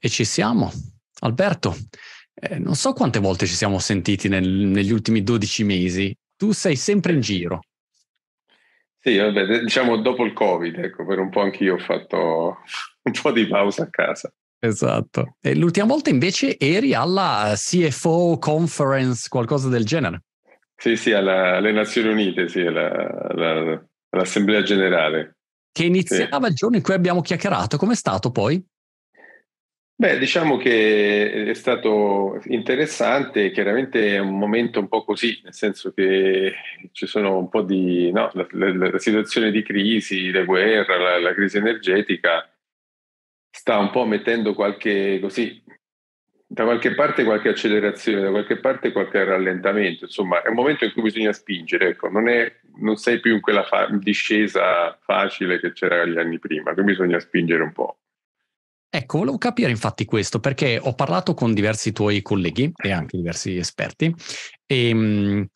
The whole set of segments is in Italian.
E ci siamo. Alberto, eh, non so quante volte ci siamo sentiti nel, negli ultimi 12 mesi. Tu sei sempre in giro. Sì, vabbè, diciamo dopo il Covid, ecco, per un po' anch'io ho fatto un po' di pausa a casa. Esatto. E l'ultima volta invece eri alla CFO conference, qualcosa del genere. Sì, sì, alla, alle Nazioni Unite, sì, alla, alla, all'Assemblea Generale. Che iniziava sì. il giorno in cui abbiamo chiacchierato. Com'è stato poi? Beh, diciamo che è stato interessante, chiaramente è un momento un po' così, nel senso che ci sono un po' di no, la, la, la, situazione di crisi, la guerra, la, la, crisi energetica sta un po' mettendo qualche così da qualche parte qualche accelerazione, da qualche parte qualche rallentamento, insomma è un momento in cui bisogna spingere, ecco, non, è, non sei più in quella fa- discesa facile che c'era gli anni prima, quindi bisogna spingere un po'. Ecco, volevo capire infatti questo perché ho parlato con diversi tuoi colleghi e anche diversi esperti e ehm,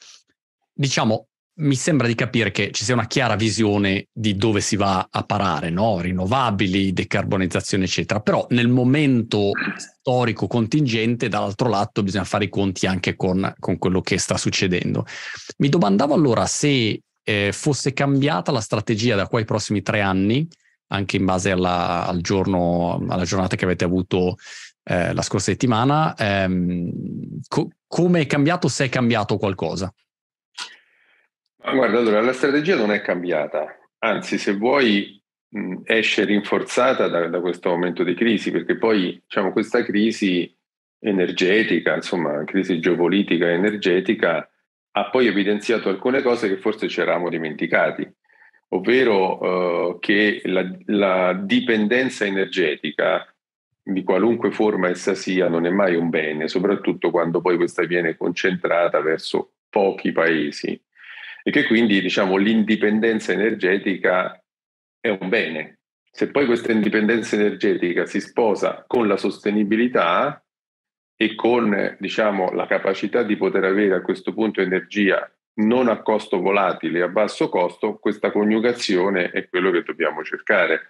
diciamo mi sembra di capire che ci sia una chiara visione di dove si va a parare, no? rinnovabili, decarbonizzazione, eccetera. Però nel momento storico contingente, dall'altro lato, bisogna fare i conti anche con, con quello che sta succedendo. Mi domandavo allora se eh, fosse cambiata la strategia da qua ai prossimi tre anni anche in base alla, al giorno, alla giornata che avete avuto eh, la scorsa settimana. Ehm, co- come è cambiato, se è cambiato qualcosa? Guarda, allora la strategia non è cambiata, anzi se vuoi mh, esce rinforzata da, da, questo momento di crisi, perché poi diciamo, questa crisi energetica, insomma, crisi geopolitica e energetica, ha poi evidenziato alcune cose che forse ci eravamo dimenticati ovvero eh, che la, la dipendenza energetica di qualunque forma essa sia non è mai un bene, soprattutto quando poi questa viene concentrata verso pochi paesi e che quindi diciamo l'indipendenza energetica è un bene. Se poi questa indipendenza energetica si sposa con la sostenibilità e con diciamo, la capacità di poter avere a questo punto energia non a costo volatile, a basso costo, questa coniugazione è quello che dobbiamo cercare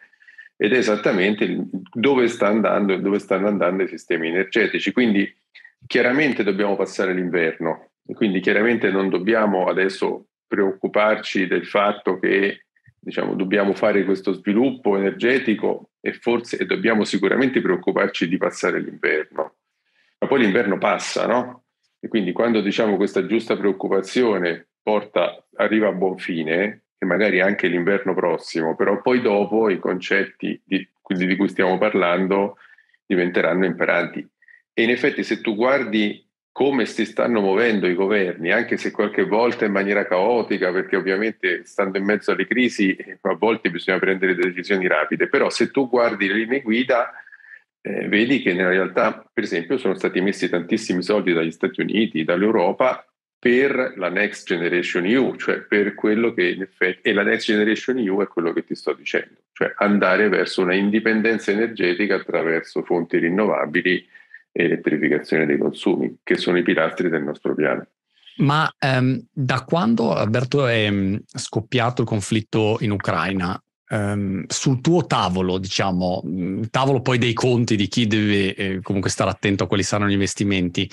ed è esattamente dove, sta andando, dove stanno andando i sistemi energetici. Quindi chiaramente dobbiamo passare l'inverno quindi chiaramente non dobbiamo adesso preoccuparci del fatto che diciamo, dobbiamo fare questo sviluppo energetico e forse e dobbiamo sicuramente preoccuparci di passare l'inverno. Ma poi l'inverno passa, no? E quindi quando diciamo questa giusta preoccupazione porta, arriva a buon fine, e magari anche l'inverno prossimo, però poi dopo i concetti di, di cui stiamo parlando diventeranno imperanti. E in effetti se tu guardi come si stanno muovendo i governi, anche se qualche volta in maniera caotica, perché ovviamente stando in mezzo alle crisi a volte bisogna prendere decisioni rapide, però se tu guardi le linee guida eh, vedi che nella realtà, per esempio, sono stati messi tantissimi soldi dagli Stati Uniti, dall'Europa, per la Next Generation EU, cioè per quello che in effetti, e la Next Generation EU è quello che ti sto dicendo, cioè andare verso una indipendenza energetica attraverso fonti rinnovabili e elettrificazione dei consumi, che sono i pilastri del nostro piano. Ma ehm, da quando Alberto è mm, scoppiato il conflitto in Ucraina, Um, sul tuo tavolo, diciamo, mm, tavolo poi dei conti di chi deve eh, comunque stare attento a quali saranno gli investimenti,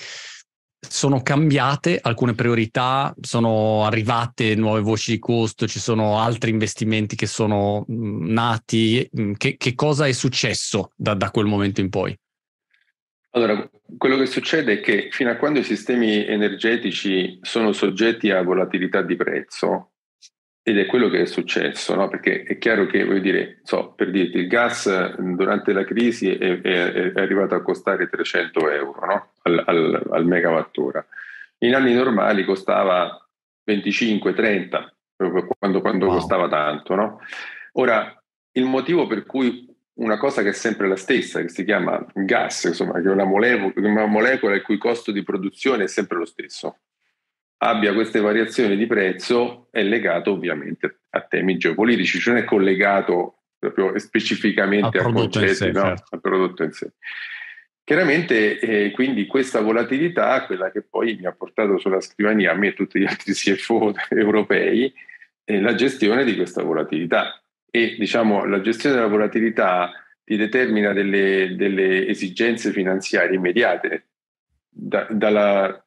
sono cambiate alcune priorità, sono arrivate nuove voci di costo, ci sono altri investimenti che sono mm, nati, mm, che, che, cosa è successo da, da quel momento in poi? Allora, quello che succede è che fino a quando i sistemi energetici sono soggetti a volatilità di prezzo, ed è quello che è successo, no? perché è chiaro che, voglio dire, so, per dirti, il gas durante la crisi è, è, è arrivato a costare 300 euro no? al, al, al megawattora. In anni normali costava 25-30, quando, quando wow. costava tanto. No? Ora, il motivo per cui una cosa che è sempre la stessa, che si chiama gas, insomma, che è una molecola, una molecola il cui costo di produzione è sempre lo stesso, abbia queste variazioni di prezzo è legato ovviamente a temi geopolitici, cioè non è collegato proprio specificamente al a concetti, sé, no? certo. al prodotto in sé. Chiaramente eh, quindi questa volatilità, quella che poi mi ha portato sulla scrivania a me e tutti gli altri CFO europei, è la gestione di questa volatilità. E diciamo la gestione della volatilità ti determina delle, delle esigenze finanziarie immediate, da, dalla,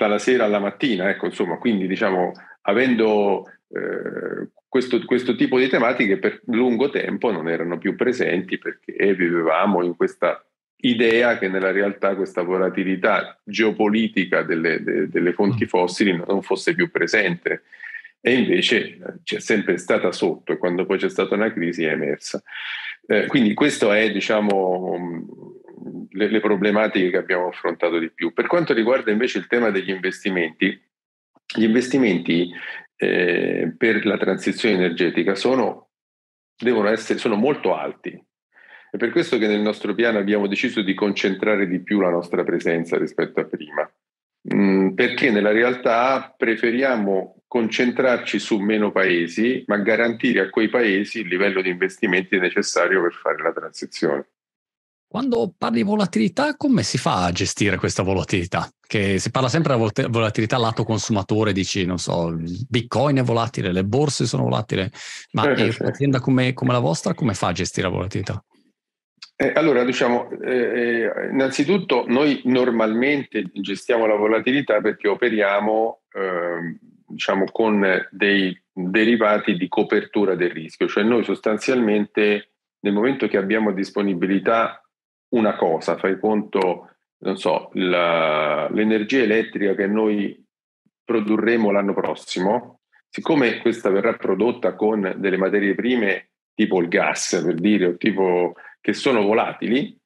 dalla, sera alla mattina, ecco, insomma, quindi diciamo, avendo eh, questo, questo, tipo di tematiche per lungo tempo non erano più presenti perché vivevamo in questa idea che nella realtà questa volatilità geopolitica delle, de, delle fonti mm. fossili non fosse più presente e invece eh, c'è sempre stata sotto e quando poi c'è stata una crisi è emersa. Eh, quindi questo è diciamo le, le, problematiche che abbiamo affrontato di più. Per quanto riguarda invece il tema degli investimenti, gli investimenti eh, per la transizione energetica sono, devono essere, sono molto alti, è per questo che nel nostro piano abbiamo deciso di concentrare di più la nostra presenza rispetto a prima, mm, perché nella realtà preferiamo concentrarci su meno paesi, ma garantire a quei paesi il livello di investimenti necessario per fare la transizione. Quando parli di volatilità, come si fa a gestire questa volatilità? Che si parla sempre di volatilità lato consumatore, dici, non so, Bitcoin è volatile, le borse sono volatili, ma eh, un'azienda come, come la vostra come fa a gestire la volatilità? Eh, allora, diciamo, eh, eh, innanzitutto noi normalmente gestiamo la volatilità perché operiamo eh, diciamo, con dei derivati di copertura del rischio, cioè noi sostanzialmente nel momento che abbiamo disponibilità una cosa, fai conto, non so, la, l'energia elettrica che noi produrremo l'anno prossimo, siccome questa verrà prodotta con delle materie prime tipo il gas, per dire, o tipo che sono volatili,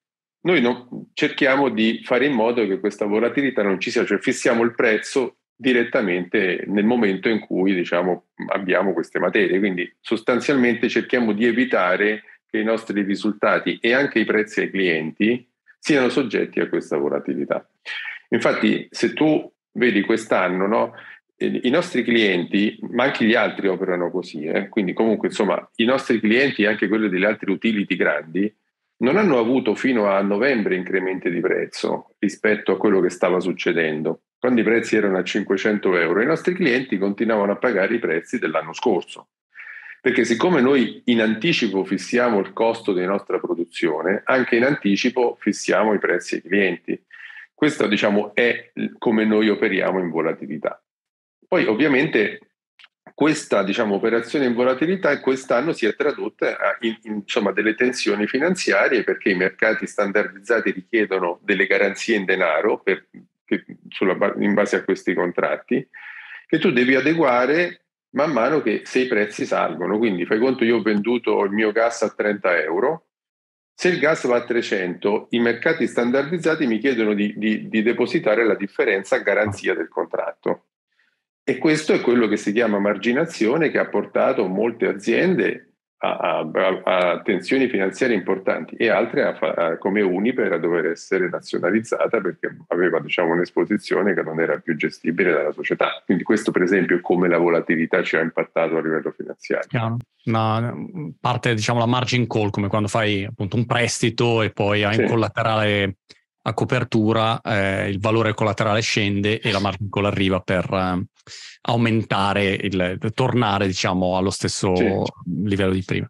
noi non, cerchiamo di fare in modo che questa volatilità non ci sia, cioè fissiamo il prezzo direttamente nel momento in cui diciamo, abbiamo queste materie. Quindi sostanzialmente cerchiamo di evitare che i nostri risultati e anche i prezzi ai clienti siano soggetti a questa volatilità. Infatti, se tu vedi quest'anno, no, i nostri clienti, ma anche gli altri operano così, eh? quindi comunque insomma i nostri clienti e anche quelli degli altri utility grandi non hanno avuto fino a novembre incrementi di prezzo rispetto a quello che stava succedendo. Quando i prezzi erano a 500 euro, i nostri clienti continuavano a pagare i prezzi dell'anno scorso. Perché siccome noi in anticipo fissiamo il costo della nostra produzione, anche in anticipo fissiamo i prezzi ai clienti. Questo diciamo, è come noi operiamo in volatilità. Poi ovviamente questa diciamo, operazione in volatilità quest'anno si è tradotta in, in insomma, delle tensioni finanziarie perché i mercati standardizzati richiedono delle garanzie in denaro per, che, sulla, in base a questi contratti che tu devi adeguare man mano che se i prezzi salgono. Quindi fai conto, io ho venduto il mio gas a 30 euro, se il gas va a 300, i mercati standardizzati mi chiedono di, di, di depositare la differenza a garanzia del contratto. E questo è quello che si chiama marginazione che ha portato molte aziende a, a, a tensioni finanziarie importanti e altre a, come Uniper a dover essere nazionalizzata perché aveva diciamo, un'esposizione che non era più gestibile dalla società. Quindi questo per esempio è come la volatilità ci ha impattato a livello finanziario. Chiaro. Una parte diciamo la margin call come quando fai appunto un prestito e poi hai sì. un collaterale a copertura, eh, il valore collaterale scende e la margin call arriva per eh, aumentare, il, tornare diciamo allo stesso sì. livello di prima.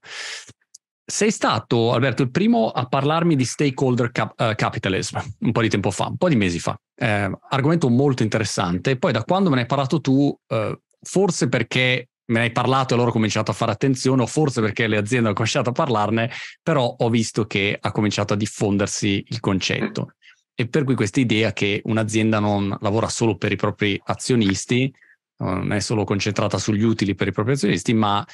Sei stato, Alberto, il primo a parlarmi di stakeholder cap- uh, capitalism un po' di tempo fa, un po' di mesi fa. Eh, argomento molto interessante. Poi da quando me ne hai parlato tu, uh, forse perché me ne hai parlato e loro hanno cominciato a fare attenzione, o forse perché le aziende hanno cominciato a parlarne, però ho visto che ha cominciato a diffondersi il concetto. E per cui questa idea che un'azienda non lavora solo per i propri azionisti, non è solo concentrata sugli utili per i propri azionisti, ma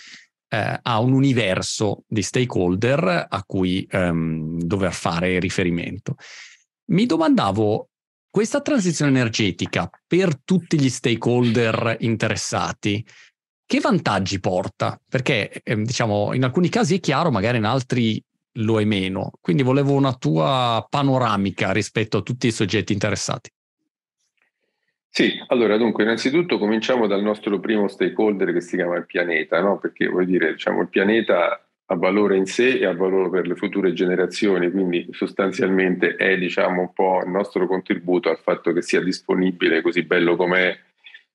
eh, ha un universo di stakeholder a cui ehm, dover fare riferimento. Mi domandavo, questa transizione energetica per tutti gli stakeholder interessati, che vantaggi porta? Perché eh, diciamo, in alcuni casi è chiaro, magari in altri lo è meno. Quindi volevo una tua panoramica rispetto a tutti i soggetti interessati. Sì, allora dunque innanzitutto cominciamo dal nostro primo stakeholder che si chiama il pianeta, no? perché vuol dire diciamo, il pianeta ha valore in sé e ha valore per le future generazioni, quindi sostanzialmente è diciamo, un po' il nostro contributo al fatto che sia disponibile così bello com'è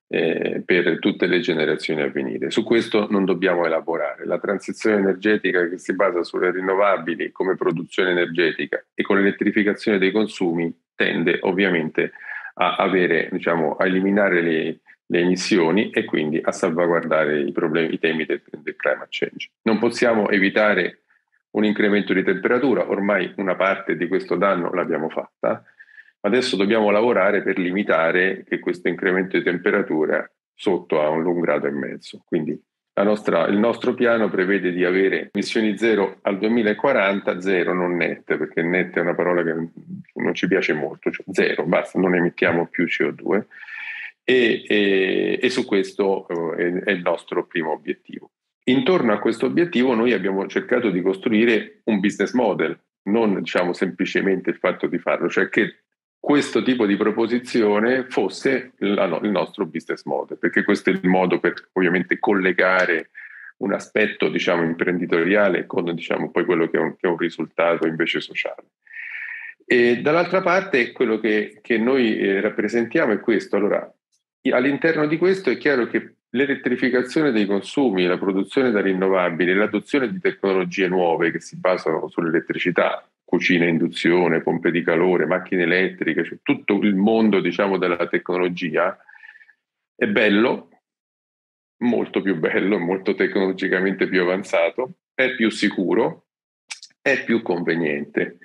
eh, per tutte le generazioni a venire. Su questo non dobbiamo elaborare. La transizione energetica che si basa sulle rinnovabili come produzione energetica e con l'elettrificazione dei consumi tende ovviamente a, avere, diciamo, a eliminare le, le emissioni e quindi a salvaguardare i, problemi, i temi del, del climate change. Non possiamo evitare un incremento di temperatura, ormai una parte di questo danno l'abbiamo fatta, Adesso dobbiamo lavorare per limitare che questo incremento di temperatura sotto a un grado e mezzo. Quindi nostra, il nostro piano prevede di avere emissioni zero al 2040, zero non nette, perché nette è una parola che non ci piace molto, cioè zero, basta, non emettiamo più CO2 e, e, e su questo eh, è, è il nostro primo obiettivo. Intorno a questo obiettivo noi abbiamo cercato di costruire un business model, non diciamo semplicemente il fatto di farlo, cioè che questo tipo di proposizione fosse la, il nostro business model, perché questo è il modo per ovviamente collegare un aspetto diciamo, imprenditoriale con diciamo, poi quello che è, un, che è, un, risultato invece sociale. E dall'altra parte quello che, che noi eh, rappresentiamo è questo. Allora, all'interno di questo è chiaro che l'elettrificazione dei consumi, la produzione da rinnovabili, l'adozione di tecnologie nuove che si basano sull'elettricità, cucina induzione, pompe di calore, macchine elettriche, cioè tutto il mondo diciamo, della tecnologia è bello, molto più bello, molto tecnologicamente più avanzato, è più sicuro, è più conveniente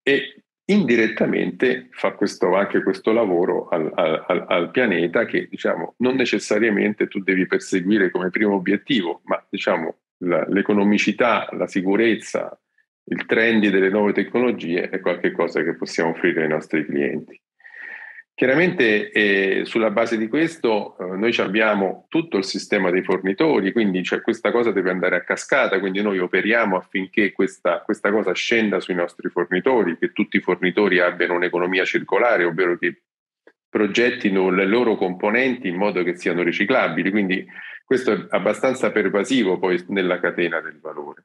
e indirettamente fa questo, anche questo lavoro al, al, al pianeta che diciamo, non necessariamente tu devi perseguire come primo obiettivo, ma diciamo, la, l'economicità, la sicurezza, il trendy delle nuove tecnologie è qualcosa che possiamo offrire ai nostri clienti. Chiaramente eh, sulla base di questo eh, noi abbiamo tutto il sistema dei fornitori, quindi cioè, questa cosa deve andare a cascata, quindi noi operiamo affinché questa, questa, cosa scenda sui nostri fornitori, che tutti i fornitori abbiano un'economia circolare, ovvero che progettino le loro componenti in modo che siano riciclabili, quindi questo è abbastanza pervasivo poi nella catena del valore.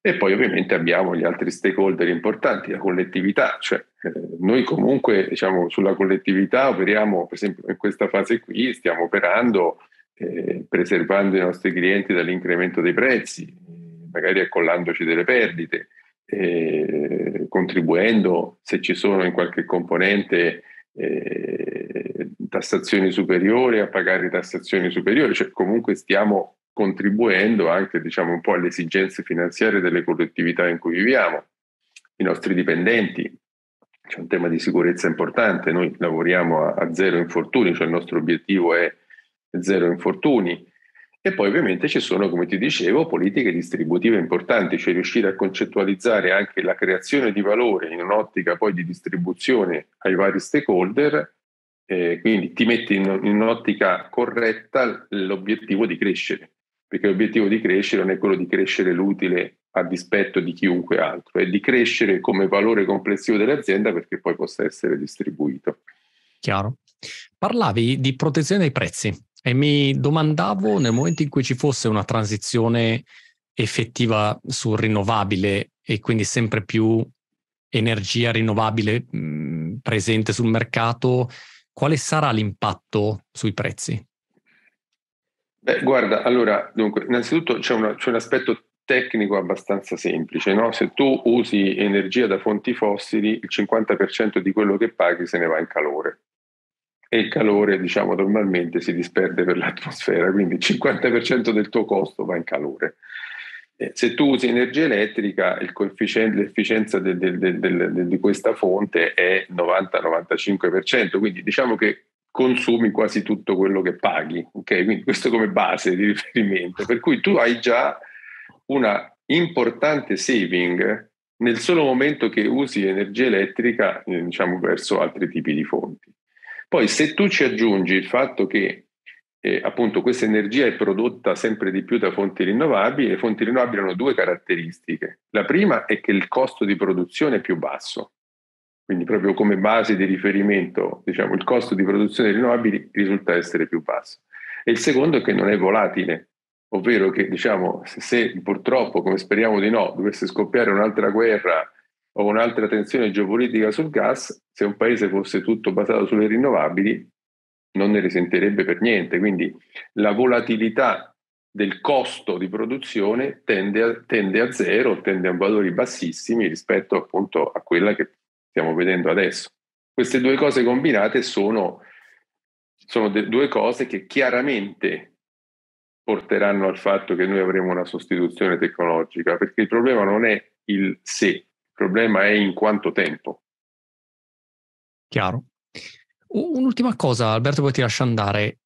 E poi ovviamente abbiamo gli altri stakeholder importanti, la collettività, cioè eh, noi comunque diciamo, sulla collettività operiamo, per esempio in questa fase qui stiamo operando eh, preservando i nostri clienti dall'incremento dei prezzi, magari accollandoci delle perdite, eh, contribuendo se ci sono in qualche componente eh, tassazioni superiori a pagare tassazioni superiori, cioè comunque stiamo contribuendo anche diciamo, un po' alle esigenze finanziarie delle collettività in cui viviamo, i nostri dipendenti. C'è un tema di sicurezza importante, noi lavoriamo a, a zero infortuni, cioè il nostro obiettivo è zero infortuni. E poi ovviamente ci sono, come ti dicevo, politiche distributive importanti, cioè riuscire a concettualizzare anche la creazione di valore in un'ottica poi di distribuzione ai vari stakeholder, eh, quindi ti metti in, in un'ottica corretta l'obiettivo di crescere perché l'obiettivo di crescere non è quello di crescere l'utile a dispetto di chiunque altro, è di crescere come valore complessivo dell'azienda perché poi possa essere distribuito. Chiaro. Parlavi di protezione dei prezzi e mi domandavo nel momento in cui ci fosse una transizione effettiva sul rinnovabile e quindi sempre più energia rinnovabile mh, presente sul mercato, quale sarà l'impatto sui prezzi? Beh, guarda, allora, dunque, innanzitutto c'è, una, c'è un aspetto tecnico abbastanza semplice, no? Se tu usi energia da fonti fossili, il 50% di quello che paghi se ne va in calore. E il calore, diciamo, normalmente si disperde per l'atmosfera, quindi il 50% del tuo costo va in calore. se tu usi energia elettrica, l'efficienza de, de, di questa fonte è 90-95%, quindi diciamo che consumi quasi tutto quello che paghi, ok? Quindi questo come base di riferimento, per cui tu hai già una importante saving nel solo momento che usi energia elettrica, eh, diciamo, verso altri tipi di fonti. Poi se tu ci aggiungi il fatto che eh, appunto questa energia è prodotta sempre di più da fonti rinnovabili, le fonti rinnovabili hanno due caratteristiche. La prima è che il costo di produzione è più basso, quindi proprio come base di riferimento, diciamo, il costo di produzione rinnovabili risulta essere più basso. E il secondo è che non è volatile, ovvero che diciamo, se, se purtroppo, come speriamo di no, dovesse scoppiare un'altra guerra o un'altra tensione geopolitica sul gas, se un paese fosse tutto basato sulle rinnovabili, non ne risentirebbe per niente. Quindi la volatilità del costo di produzione tende a, tende a zero, tende a valori bassissimi rispetto appunto a quella che stiamo vedendo adesso. Queste due cose combinate sono, sono due cose che chiaramente porteranno al fatto che noi avremo una sostituzione tecnologica, perché il problema non è il se, il problema è in quanto tempo. Chiaro. Un'ultima cosa, Alberto, poi ti lascio andare.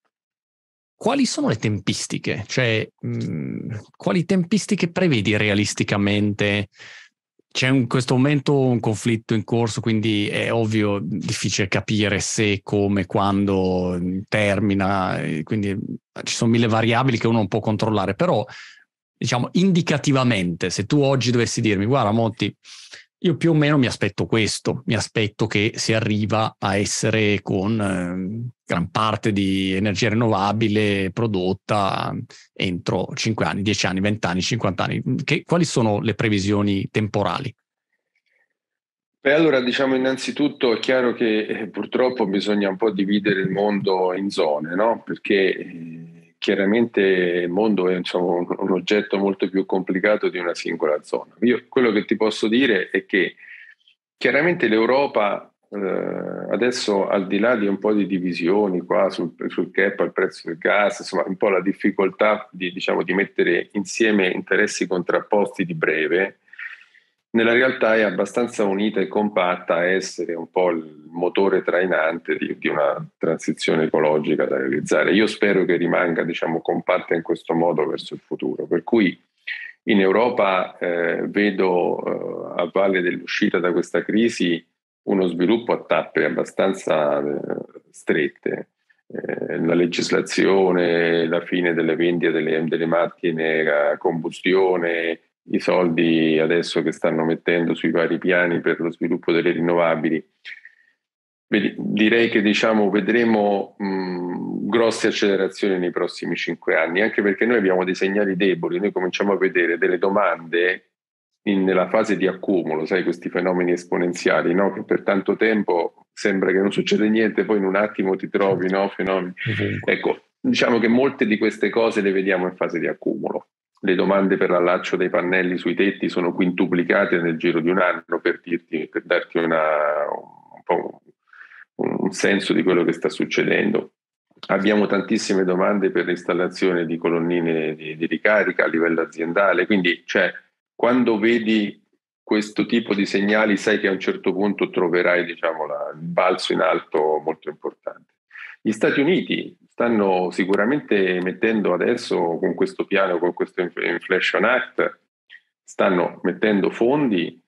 Quali sono le tempistiche? Cioè, mh, quali tempistiche prevedi realisticamente? C'è in questo momento un conflitto in corso, quindi è ovvio difficile capire se, come, quando termina, quindi ci sono mille variabili che uno non può controllare, però diciamo indicativamente, se tu oggi dovessi dirmi, guarda Monti, io più o meno mi aspetto questo, mi aspetto che si arriva a essere con eh, gran parte di energia rinnovabile prodotta entro 5 anni, 10 anni, 20 anni, 50 anni. Che, quali sono le previsioni temporali? Beh, allora diciamo innanzitutto è chiaro che eh, purtroppo bisogna un po' dividere il mondo in zone, no? Perché eh, chiaramente il mondo è un, un, oggetto molto più complicato di una singola zona. Io quello che ti posso dire è che chiaramente l'Europa eh, adesso al di là di un po' di divisioni qua sul, sul cap al prezzo del gas, insomma un po' la difficoltà di, diciamo, di mettere insieme interessi contrapposti di breve, nella realtà è abbastanza unita e compatta a essere un po' il motore trainante di, di, una transizione ecologica da realizzare. Io spero che rimanga diciamo, compatta in questo modo verso il futuro. Per cui in Europa eh, vedo eh, a valle dell'uscita da questa crisi uno sviluppo a tappe abbastanza eh, strette. Eh, la legislazione, la fine delle vendite delle, delle macchine a combustione, i soldi adesso che stanno mettendo sui vari piani per lo sviluppo delle rinnovabili. Direi che diciamo, vedremo mh, grosse accelerazioni nei prossimi cinque anni, anche perché noi abbiamo dei segnali deboli, noi cominciamo a vedere delle domande in, nella fase di accumulo, sai, questi fenomeni esponenziali, no? che per tanto tempo sembra che non succede niente, poi in un attimo ti trovi no? fenomeni. Ecco, diciamo che molte di queste cose le vediamo in fase di accumulo le domande per l'allaccio dei pannelli sui tetti sono quintuplicate nel giro di un anno per, dirti, per darti una, un, po' un senso di quello che sta succedendo. Abbiamo tantissime domande per l'installazione di colonnine di, di ricarica a livello aziendale, quindi cioè, quando vedi questo tipo di segnali sai che a un certo punto troverai diciamo, la, il balzo in alto molto importante. Gli Stati Uniti stanno sicuramente mettendo adesso con questo piano, con questo Inflation Act, stanno mettendo fondi,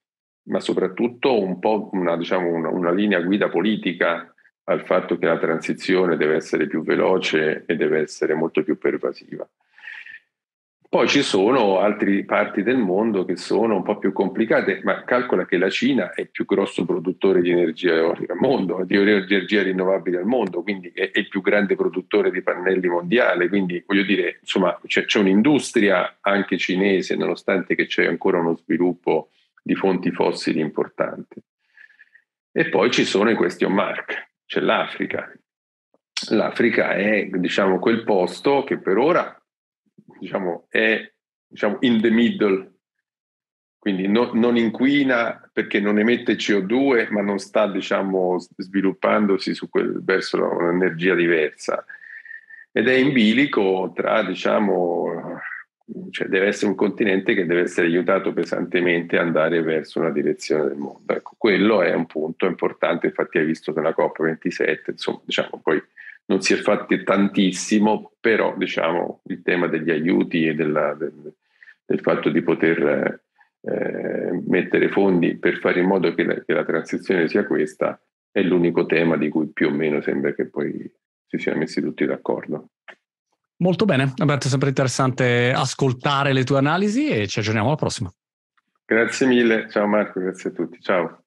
ma soprattutto un po' una, diciamo, una, una linea guida politica al fatto che la transizione deve essere più veloce e deve essere molto più pervasiva. Poi ci sono altre parti del mondo che sono un po' più complicate, ma calcola che la Cina è il più grosso produttore di energia eolica al mondo, di energia rinnovabile al mondo, quindi è, il più grande produttore di pannelli mondiale, quindi voglio dire, insomma, c'è, c'è un'industria anche cinese, nonostante che c'è ancora uno sviluppo di fonti fossili importanti. E poi ci sono i question mark, c'è l'Africa. L'Africa è, diciamo, quel posto che per ora diciamo, è diciamo, in the middle, quindi no, non inquina perché non emette CO2, ma non sta diciamo, sviluppandosi quel, verso un'energia diversa. Ed è in bilico tra, diciamo, cioè deve essere un continente che deve essere aiutato pesantemente ad andare verso una direzione del mondo. Ecco, quello è un punto importante, infatti hai visto nella COP27, insomma, diciamo, poi non si è fatto tantissimo, però diciamo, il tema degli aiuti e della, del, del, fatto di poter eh, mettere fondi per fare in modo che la, che la, transizione sia questa è l'unico tema di cui più o meno sembra che poi si siano messi tutti d'accordo. Molto bene, Alberto, è sempre interessante ascoltare le tue analisi e ci aggiorniamo alla prossima. Grazie mille, ciao Marco, grazie a tutti, ciao.